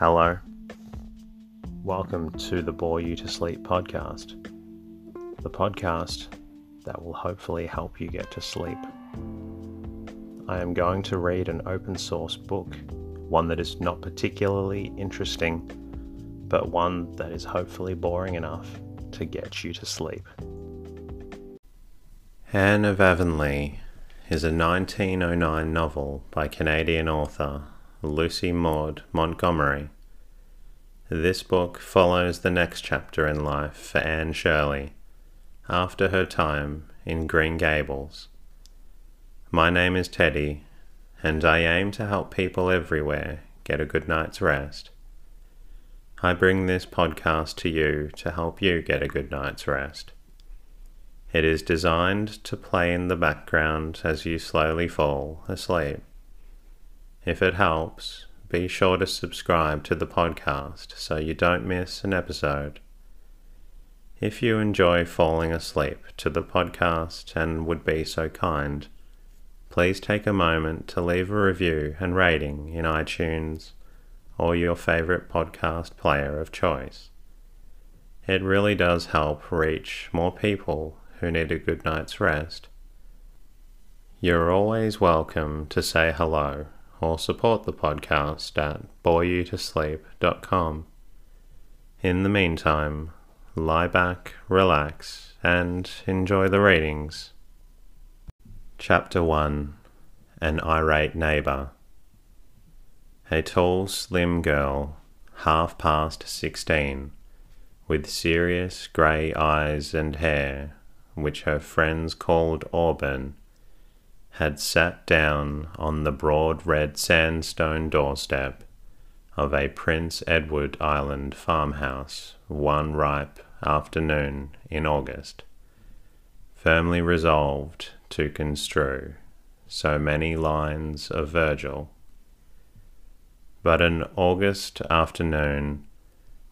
Hello. Welcome to the Bore You to Sleep podcast, the podcast that will hopefully help you get to sleep. I am going to read an open source book, one that is not particularly interesting, but one that is hopefully boring enough to get you to sleep. Anne of Avonlea is a 1909 novel by Canadian author Lucy Maud Montgomery. This book follows the next chapter in life for Anne Shirley after her time in Green Gables. My name is Teddy, and I aim to help people everywhere get a good night's rest. I bring this podcast to you to help you get a good night's rest. It is designed to play in the background as you slowly fall asleep. If it helps, be sure to subscribe to the podcast so you don't miss an episode. If you enjoy falling asleep to the podcast and would be so kind, please take a moment to leave a review and rating in iTunes or your favorite podcast player of choice. It really does help reach more people who need a good night's rest. You're always welcome to say hello or support the podcast at boreyoutosleep.com. In the meantime, lie back, relax, and enjoy the readings. Chapter 1 An Irate Neighbour A tall, slim girl, half past sixteen, with serious grey eyes and hair, which her friends called auburn, had sat down on the broad red sandstone doorstep of a Prince Edward Island farmhouse one ripe afternoon in August, firmly resolved to construe so many lines of Virgil. But an August afternoon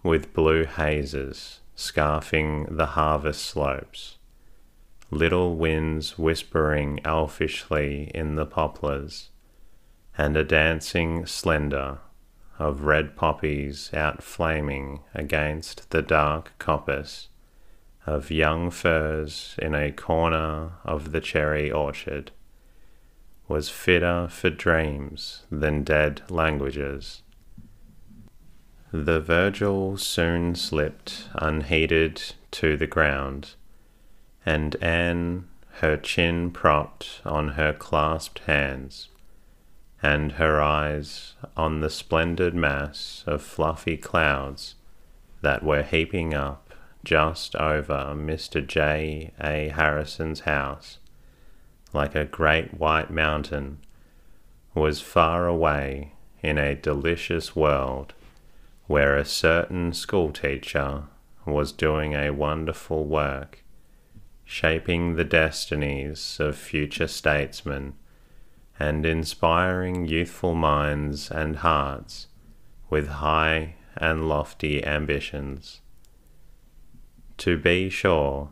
with blue hazes scarfing the harvest slopes little winds whispering elfishly in the poplars, and a dancing slender of red poppies outflaming against the dark coppice of young firs in a corner of the cherry orchard was fitter for dreams than dead languages. The Virgil soon slipped unheeded to the ground and Anne, her chin propped on her clasped hands, and her eyes on the splendid mass of fluffy clouds that were heaping up just over Mr. J. A. Harrison's house, like a great white mountain, was far away in a delicious world where a certain schoolteacher was doing a wonderful work shaping the destinies of future statesmen and inspiring youthful minds and hearts with high and lofty ambitions. To be sure,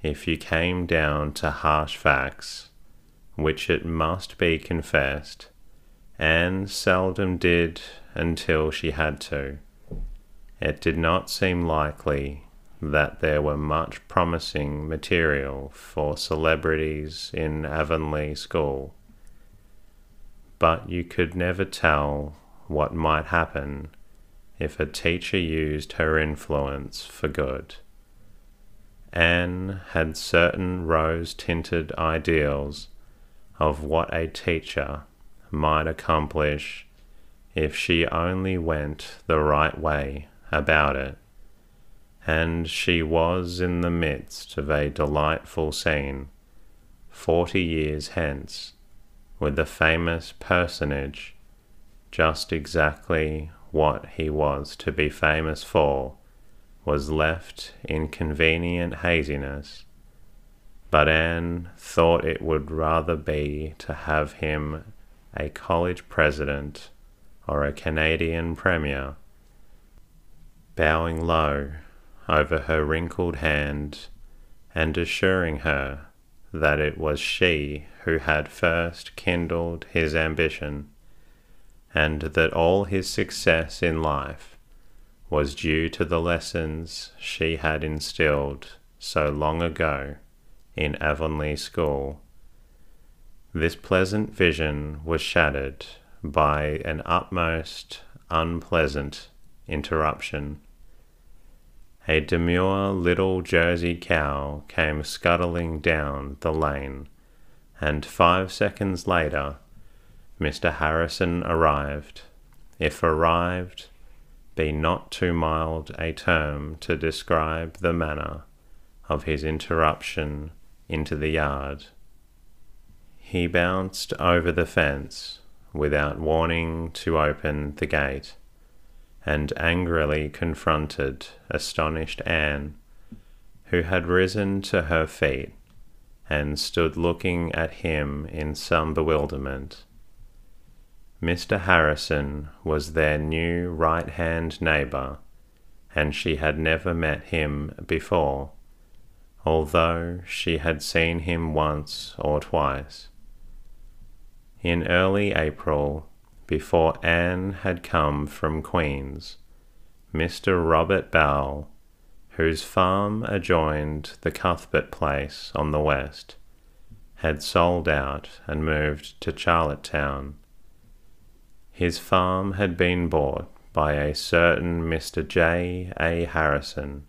if you came down to harsh facts, which it must be confessed, Anne seldom did until she had to, it did not seem likely that there were much promising material for celebrities in Avonlea School, but you could never tell what might happen if a teacher used her influence for good. Anne had certain rose tinted ideals of what a teacher might accomplish if she only went the right way about it and she was in the midst of a delightful scene, forty years hence, with the famous personage, just exactly what he was to be famous for, was left in convenient haziness. But Anne thought it would rather be to have him a college president or a Canadian premier. Bowing low, over her wrinkled hand and assuring her that it was she who had first kindled his ambition, and that all his success in life was due to the lessons she had instilled so long ago in Avonlea School. This pleasant vision was shattered by an utmost unpleasant interruption. A demure little Jersey cow came scuttling down the lane, and five seconds later, Mr. Harrison arrived. If arrived, be not too mild a term to describe the manner of his interruption into the yard. He bounced over the fence without warning to open the gate, and angrily confronted astonished Anne, who had risen to her feet and stood looking at him in some bewilderment. Mr. Harrison was their new right hand neighbour, and she had never met him before, although she had seen him once or twice. In early April, before Anne had come from Queen's, Mr. Robert Bell, whose farm adjoined the Cuthbert place on the west, had sold out and moved to Charlottetown. His farm had been bought by a certain Mr. J. A. Harrison,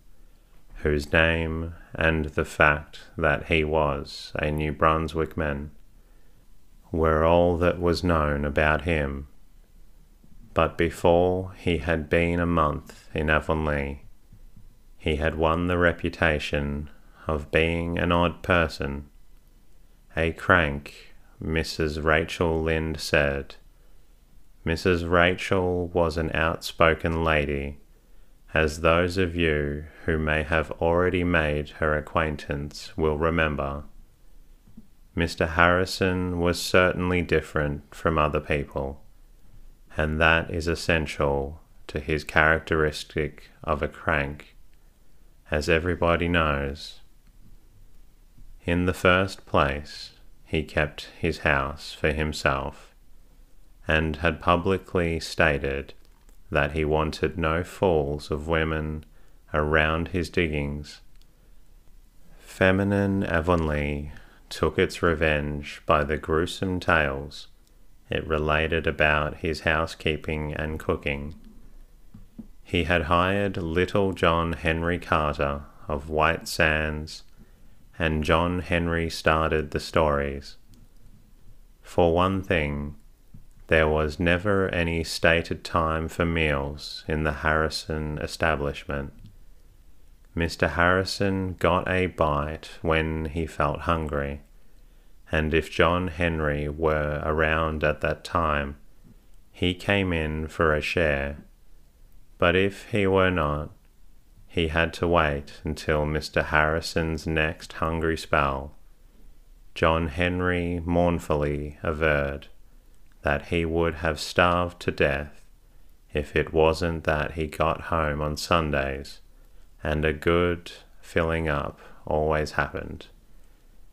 whose name and the fact that he was a New Brunswickman were all that was known about him. But before he had been a month in Avonlea, he had won the reputation of being an odd person. A crank, Mrs. Rachel Lynde said. Mrs. Rachel was an outspoken lady, as those of you who may have already made her acquaintance will remember. Mr. Harrison was certainly different from other people, and that is essential to his characteristic of a crank, as everybody knows. In the first place, he kept his house for himself, and had publicly stated that he wanted no falls of women around his diggings. Feminine Avonlea took its revenge by the gruesome tales it related about his housekeeping and cooking. He had hired little John Henry Carter of White Sands, and John Henry started the stories. For one thing, there was never any stated time for meals in the Harrison establishment. Mr. Harrison got a bite when he felt hungry, and if John Henry were around at that time, he came in for a share. But if he were not, he had to wait until Mr. Harrison's next hungry spell. John Henry mournfully averred that he would have starved to death if it wasn't that he got home on Sundays and a good filling up always happened,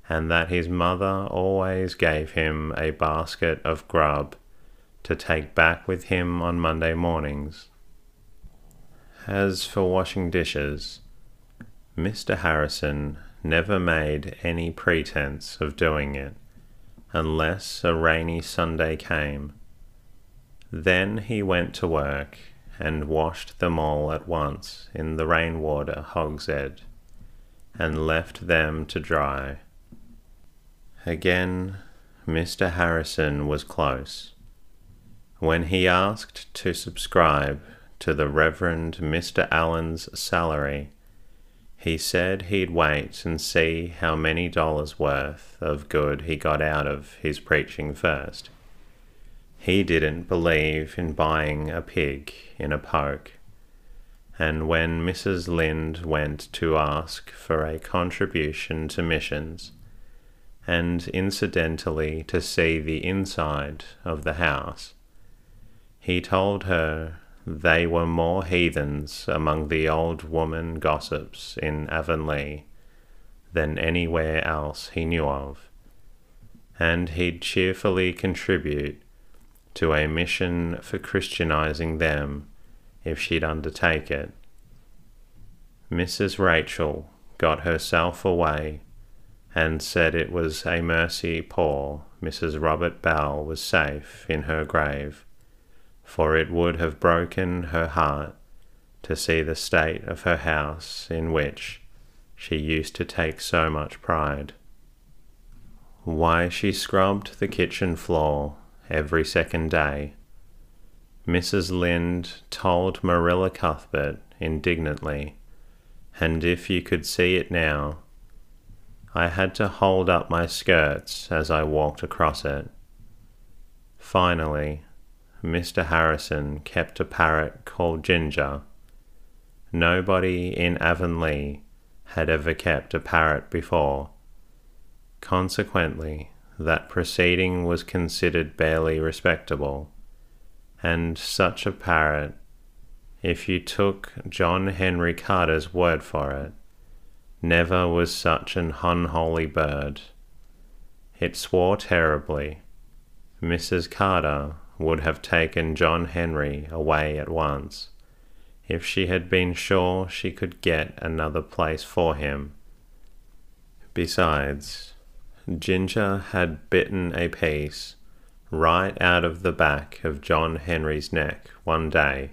and that his mother always gave him a basket of grub to take back with him on Monday mornings. As for washing dishes, Mr. Harrison never made any pretense of doing it unless a rainy Sunday came. Then he went to work and washed them all at once in the rainwater hogshead, and left them to dry. Again, Mr. Harrison was close. When he asked to subscribe to the Reverend Mr. Allen's salary, he said he'd wait and see how many dollars worth of good he got out of his preaching first. He didn't believe in buying a pig in a poke. And when Mrs. Lynde went to ask for a contribution to missions, and incidentally to see the inside of the house, he told her they were more heathens among the old woman gossips in Avonlea than anywhere else he knew of, and he'd cheerfully contribute to a mission for Christianizing them if she'd undertake it. Mrs. Rachel got herself away and said it was a mercy poor Mrs. Robert Bell was safe in her grave, for it would have broken her heart to see the state of her house in which she used to take so much pride. Why she scrubbed the kitchen floor every second day. Mrs. Lynde told Marilla Cuthbert indignantly, and if you could see it now, I had to hold up my skirts as I walked across it. Finally, Mr. Harrison kept a parrot called Ginger Nobody in Avonlea had ever kept a parrot before. Consequently, that proceeding was considered barely respectable, and such a parrot, if you took John Henry Carter's word for it, never was such an unholy bird. It swore terribly. Mrs. Carter would have taken John Henry away at once if she had been sure she could get another place for him. Besides, Ginger had bitten a piece right out of the back of John Henry's neck one day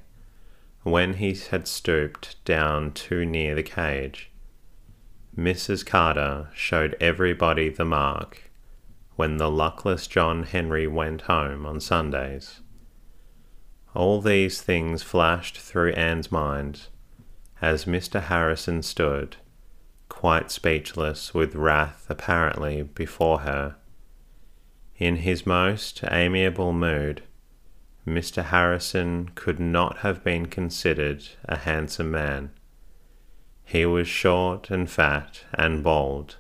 when he had stooped down too near the cage. Mrs. Carter showed everybody the mark when the luckless John Henry went home on Sundays. All these things flashed through Anne's mind as Mr. Harrison stood, quite speechless with wrath apparently before her. In his most amiable mood, Mr. Harrison could not have been considered a handsome man. He was short and fat and bald,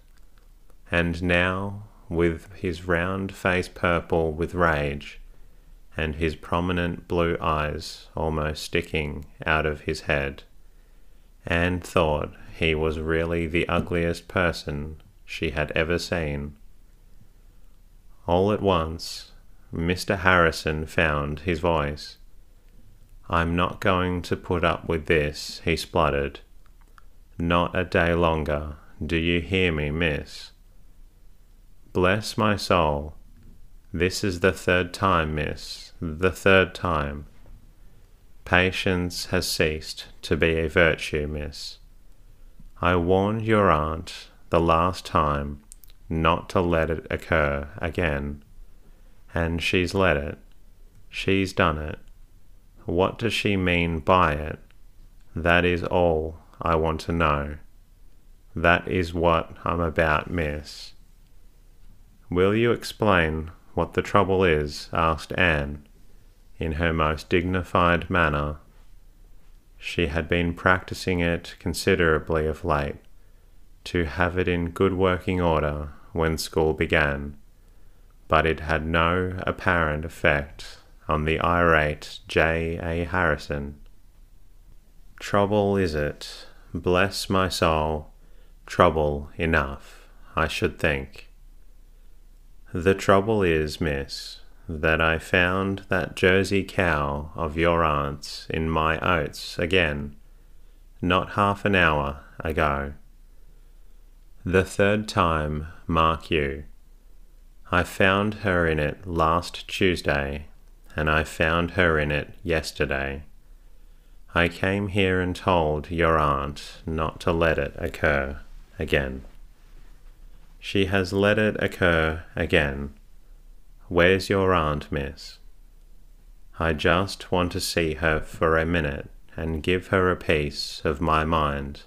and now, with his round face purple with rage, and his prominent blue eyes almost sticking out of his head, Anne thought he was really the ugliest person she had ever seen. All at once, Mr. Harrison found his voice. I'm not going to put up with this, he spluttered. Not a day longer. Do you hear me, miss? Bless my soul, this is the third time, miss, the third time. Patience has ceased to be a virtue, miss. I warned your aunt the last time not to let it occur again, and she's let it. She's done it. What does she mean by it? That is all I want to know. That is what I'm about, miss. Will you explain what the trouble is? asked Anne, in her most dignified manner. She had been practicing it considerably of late, to have it in good working order when school began, but it had no apparent effect on the irate J. A. Harrison. Trouble is it, bless my soul, trouble enough, I should think. The trouble is, miss, that I found that Jersey cow of your aunt's in my oats again, not half an hour ago. The third time, mark you. I found her in it last Tuesday, and I found her in it yesterday. I came here and told your aunt not to let it occur again. She has let it occur again. Where's your aunt, miss? I just want to see her for a minute and give her a piece of my mind.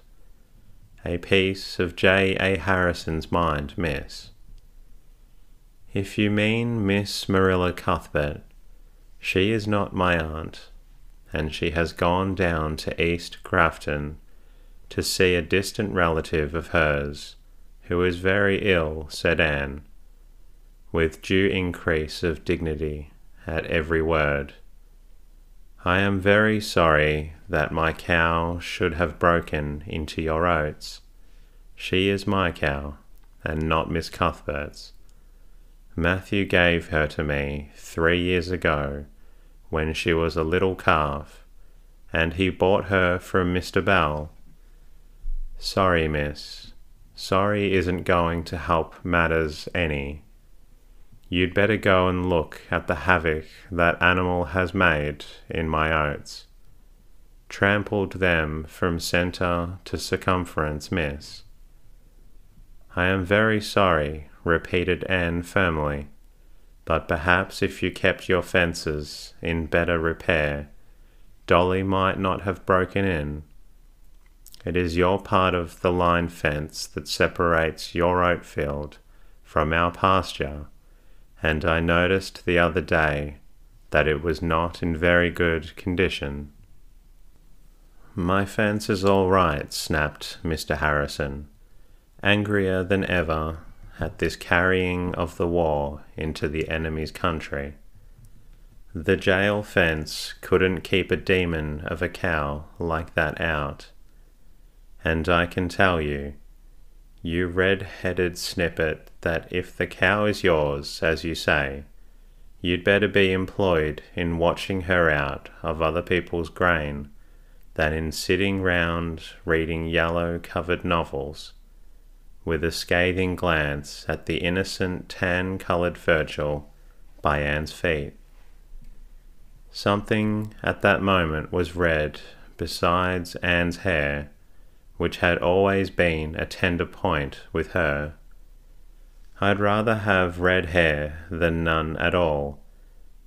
A piece of J. A. Harrison's mind, miss. If you mean Miss Marilla Cuthbert, she is not my aunt, and she has gone down to East Grafton to see a distant relative of hers who is very ill, said Anne, with due increase of dignity at every word. I am very sorry that my cow should have broken into your oats. She is my cow, and not Miss Cuthbert's. Matthew gave her to me three years ago when she was a little calf, and he bought her from Mr. Bell. Sorry, miss. Sorry isn't going to help matters any. You'd better go and look at the havoc that animal has made in my oats. Trampled them from centre to circumference, miss. I am very sorry, repeated Anne firmly, but perhaps if you kept your fences in better repair, Dolly might not have broken in. It is your part of the line fence that separates your oat field from our pasture, and I noticed the other day that it was not in very good condition. My fence is all right, snapped Mr. Harrison, angrier than ever at this carrying of the war into the enemy's country. The jail fence couldn't keep a demon of a cow like that out. And I can tell you, you red headed snippet, that if the cow is yours, as you say, you'd better be employed in watching her out of other people's grain than in sitting round reading yellow covered novels, with a scathing glance at the innocent tan coloured Virgil by Anne's feet. Something at that moment was red besides Anne's hair, which had always been a tender point with her. I'd rather have red hair than none at all,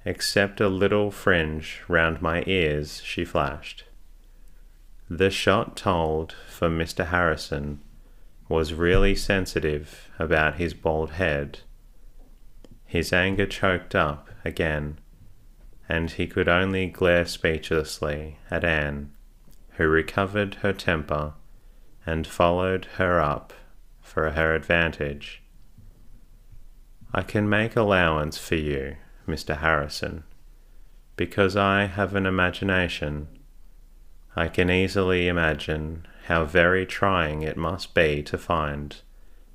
except a little fringe round my ears, she flashed. The shot told for Mr. Harrison was really sensitive about his bald head. His anger choked up again and he could only glare speechlessly at Anne, who recovered her temper and followed her up for her advantage. I can make allowance for you, Mr. Harrison, because I have an imagination. I can easily imagine how very trying it must be to find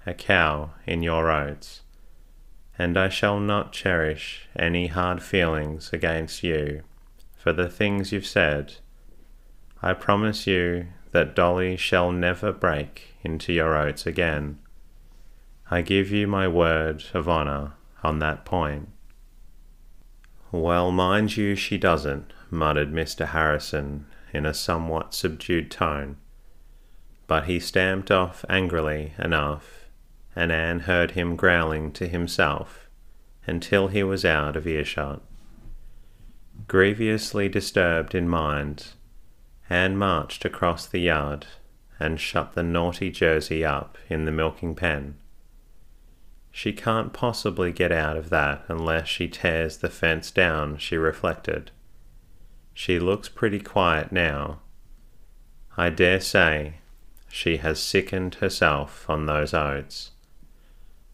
a cow in your oats and I shall not cherish any hard feelings against you for the things you've said. I promise you that Dolly shall never break into your oats again. I give you my word of honour on that point. Well, mind you, she doesn't, muttered Mr. Harrison in a somewhat subdued tone. But he stamped off angrily enough and Anne heard him growling to himself until he was out of earshot. Grievously disturbed in mind, Anne marched across the yard and shut the naughty Jersey up in the milking pen. She can't possibly get out of that unless she tears the fence down, she reflected. She looks pretty quiet now. I dare say she has sickened herself on those oats.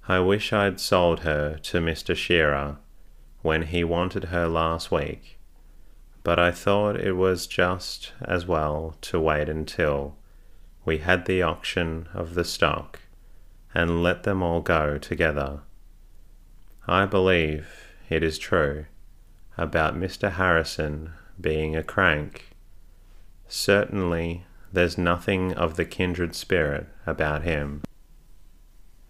I wish I'd sold her to Mr. Shearer when he wanted her last week, but I thought it was just as well to wait until we had the auction of the stock and let them all go together. I believe it is true about Mr. Harrison being a crank. Certainly, there's nothing of the kindred spirit about him.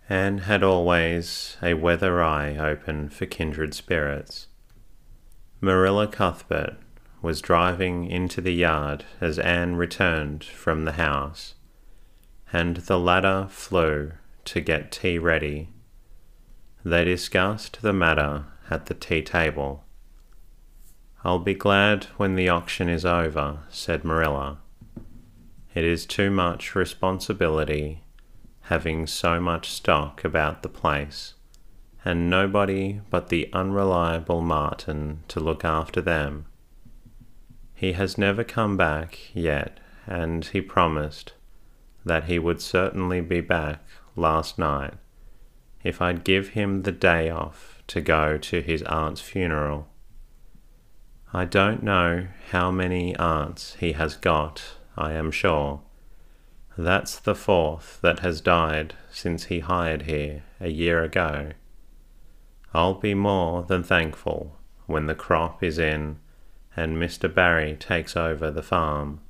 Anne had always a weather eye open for kindred spirits. Marilla Cuthbert was driving into the yard as Anne returned from the house, and the latter flew to get tea ready. They discussed the matter at the tea table. I'll be glad when the auction is over, said Marilla. It is too much responsibility having so much stock about the place, and nobody but the unreliable Martin to look after them. He has never come back yet, and he promised that he would certainly be back last night if I'd give him the day off to go to his aunt's funeral. I don't know how many aunts he has got, I am sure that's the fourth that has died since he hired here a year ago. I'll be more than thankful when the crop is in and Mr. Barry takes over the farm.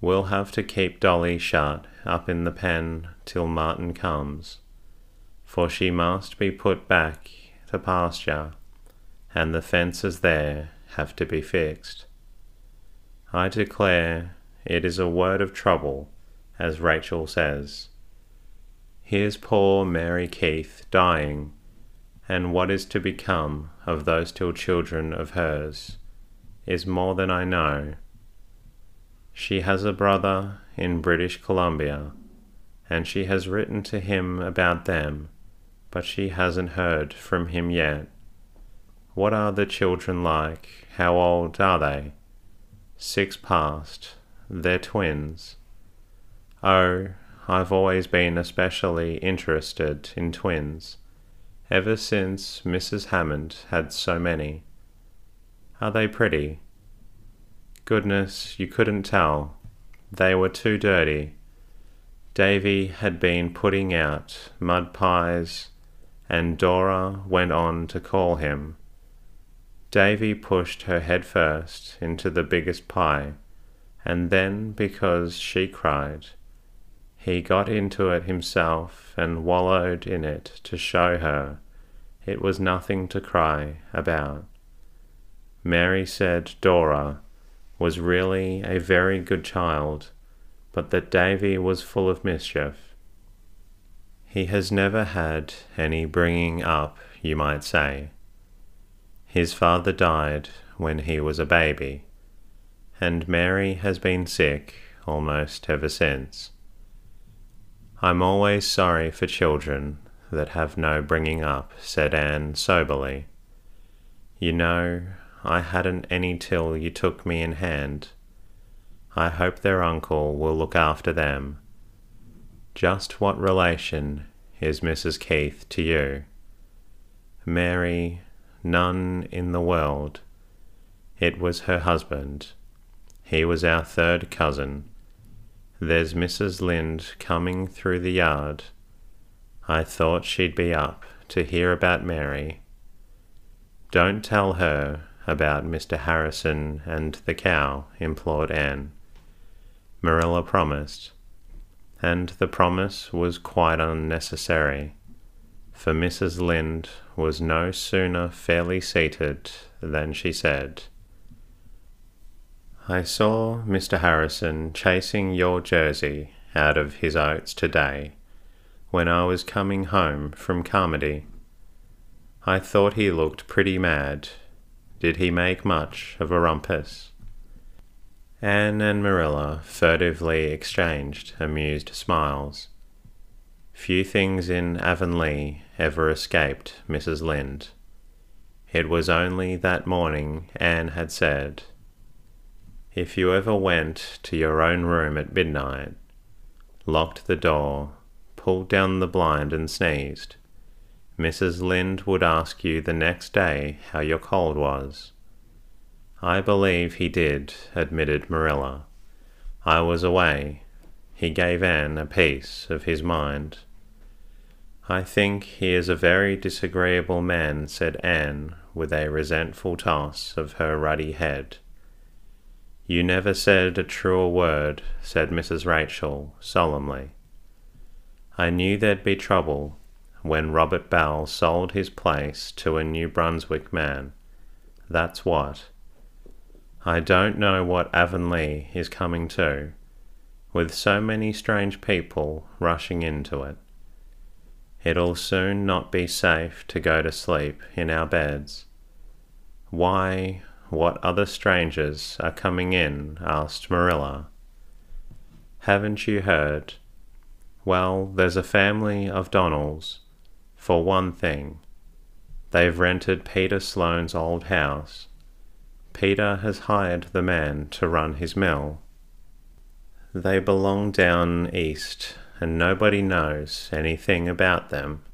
We'll have to keep Dolly shut up in the pen till Martin comes, for she must be put back to pasture, and the fences there have to be fixed. I declare it is a word of trouble, as Rachel says. Here's poor Mary Keith dying, and what is to become of those two children of hers is more than I know. She has a brother in British Columbia, and she has written to him about them, but she hasn't heard from him yet. What are the children like? How old are they? Six past. They're twins. Oh, I've always been especially interested in twins, ever since Mrs. Hammond had so many. Are they pretty? Goodness, you couldn't tell. They were too dirty. Davy had been putting out mud pies, and Dora went on to call him. Davy pushed her head first into the biggest pie, and then, because she cried, he got into it himself and wallowed in it to show her it was nothing to cry about. Mary said Dora was really a very good child, but that Davy was full of mischief. He has never had any bringing up, you might say. His father died when he was a baby, and Mary has been sick almost ever since. I'm always sorry for children that have no bringing up, said Anne soberly. You know, I hadn't any till you took me in hand. I hope their uncle will look after them. Just what relation is Mrs. Keith to you? Mary, none in the world. It was her husband. He was our third cousin. There's Mrs. Lynde coming through the yard. I thought she'd be up to hear about Mary. Don't tell her about Mr. Harrison and the cow, implored Anne. Marilla promised, and the promise was quite unnecessary for Mrs. Lynde was no sooner fairly seated than she said, I saw Mr. Harrison chasing your jersey out of his oats today when I was coming home from Carmody. I thought he looked pretty mad. Did he make much of a rumpus? Anne and Marilla furtively exchanged amused smiles. Few things in Avonlea ever escaped Mrs. Lynde. It was only that morning Anne had said, If you ever went to your own room at midnight, locked the door, pulled down the blind and sneezed, Mrs. Lynde would ask you the next day how your cold was. I believe he did, admitted Marilla. I was away. He gave Anne a piece of his mind. I think he is a very disagreeable man, said Anne, with a resentful toss of her ruddy head. You never said a truer word, said Mrs. Rachel solemnly. I knew there'd be trouble when Robert Bell sold his place to a New Brunswick man. That's what. I don't know what Avonlea is coming to, with so many strange people rushing into it. It'll soon not be safe to go to sleep in our beds. Why, what other strangers are coming in? asked Marilla. Haven't you heard? Well, there's a family of Donnells, for one thing. They've rented Peter Sloane's old house. Peter has hired the man to run his mill. They belong down east and nobody knows anything about them.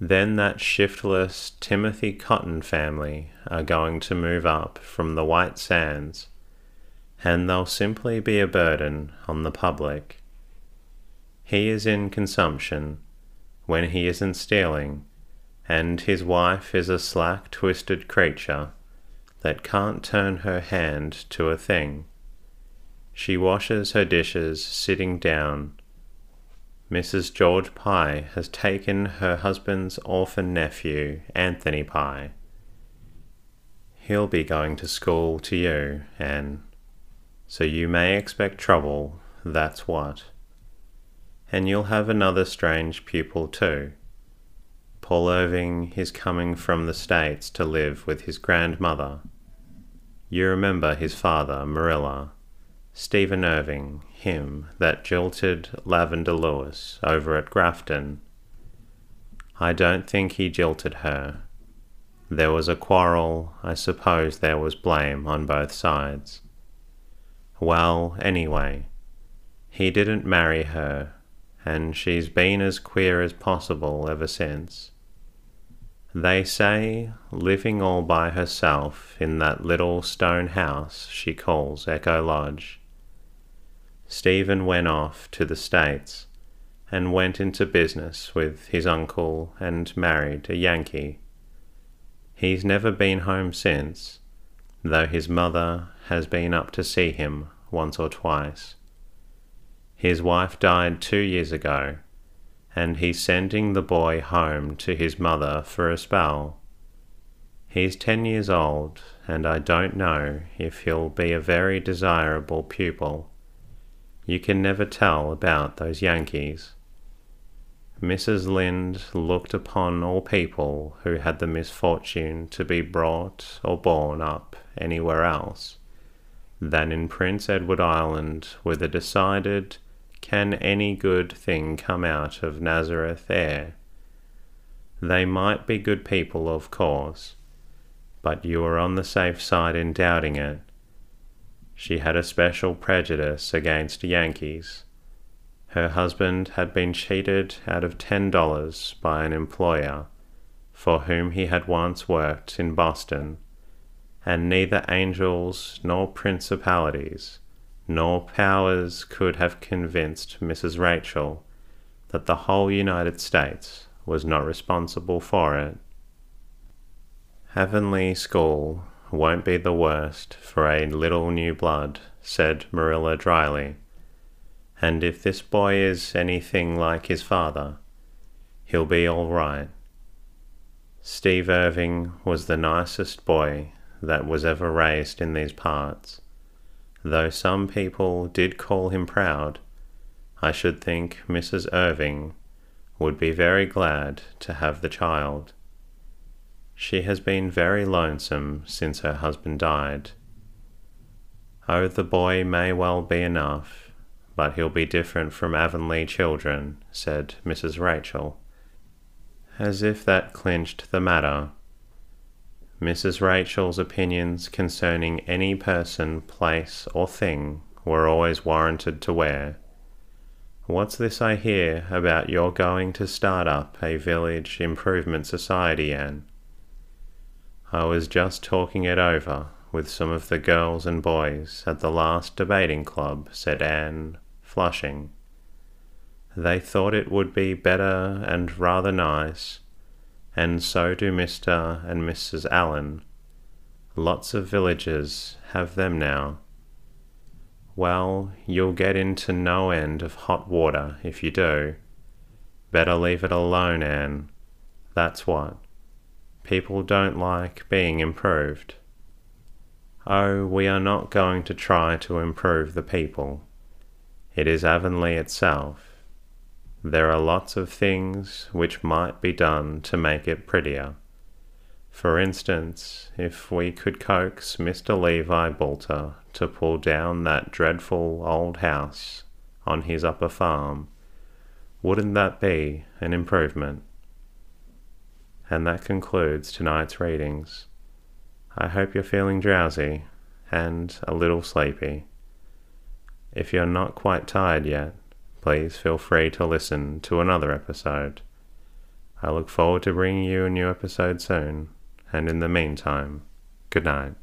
Then that shiftless Timothy Cotton family are going to move up from the White Sands, and they'll simply be a burden on the public. He is in consumption when he isn't stealing, and his wife is a slack, twisted creature that can't turn her hand to a thing. She washes her dishes sitting down. Mrs. George Pye has taken her husband's orphan nephew, Anthony Pye. He'll be going to school to you, Anne. So you may expect trouble, that's what. And you'll have another strange pupil too. Paul Irving is coming from the States to live with his grandmother. You remember his father, Marilla, Stephen Irving, him that jilted Lavender Lewis over at Grafton. I don't think he jilted her. There was a quarrel, I suppose there was blame on both sides. Well, anyway, he didn't marry her, and she's been as queer as possible ever since. They say, living all by herself in that little stone house she calls Echo Lodge. Stephen went off to the States and went into business with his uncle and married a Yankee. He's never been home since, though his mother has been up to see him once or twice. His wife died two years ago and he's sending the boy home to his mother for a spell. He's ten years old, and I don't know if he'll be a very desirable pupil. You can never tell about those Yankees. Mrs. Lynde looked upon all people who had the misfortune to be brought or born up anywhere else than in Prince Edward Island with a decided can any good thing come out of Nazareth there? They might be good people, of course, but you are on the safe side in doubting it. She had a special prejudice against Yankees. Her husband had been cheated out of ten dollars by an employer for whom he had once worked in Boston, and neither angels nor principalities nor powers could have convinced Mrs. Rachel that the whole United States was not responsible for it. Avonlea School won't be the worst for a little new blood, said Marilla dryly. And if this boy is anything like his father, he'll be all right. Steve Irving was the nicest boy that was ever raised in these parts Though some people did call him proud, I should think Mrs. Irving would be very glad to have the child. She has been very lonesome since her husband died. Oh, the boy may well be enough, but he'll be different from Avonlea children, said Mrs. Rachel, as if that clinched the matter. Mrs. Rachel's opinions concerning any person, place, or thing were always warranted to wear. What's this I hear about your going to start up a village improvement society, Anne? I was just talking it over with some of the girls and boys at the last debating club, said Anne, flushing. They thought it would be better and rather nice and so do Mr. and Mrs. Allen. Lots of villages have them now. Well, you'll get into no end of hot water if you do. Better leave it alone, Anne. That's what. People don't like being improved. Oh, we are not going to try to improve the people. It is Avonlea itself there are lots of things which might be done to make it prettier. For instance, if we could coax Mr. Levi Boulter to pull down that dreadful old house on his upper farm, wouldn't that be an improvement? And that concludes tonight's readings. I hope you're feeling drowsy and a little sleepy. If you're not quite tired yet, please feel free to listen to another episode. I look forward to bringing you a new episode soon, and in the meantime, good night.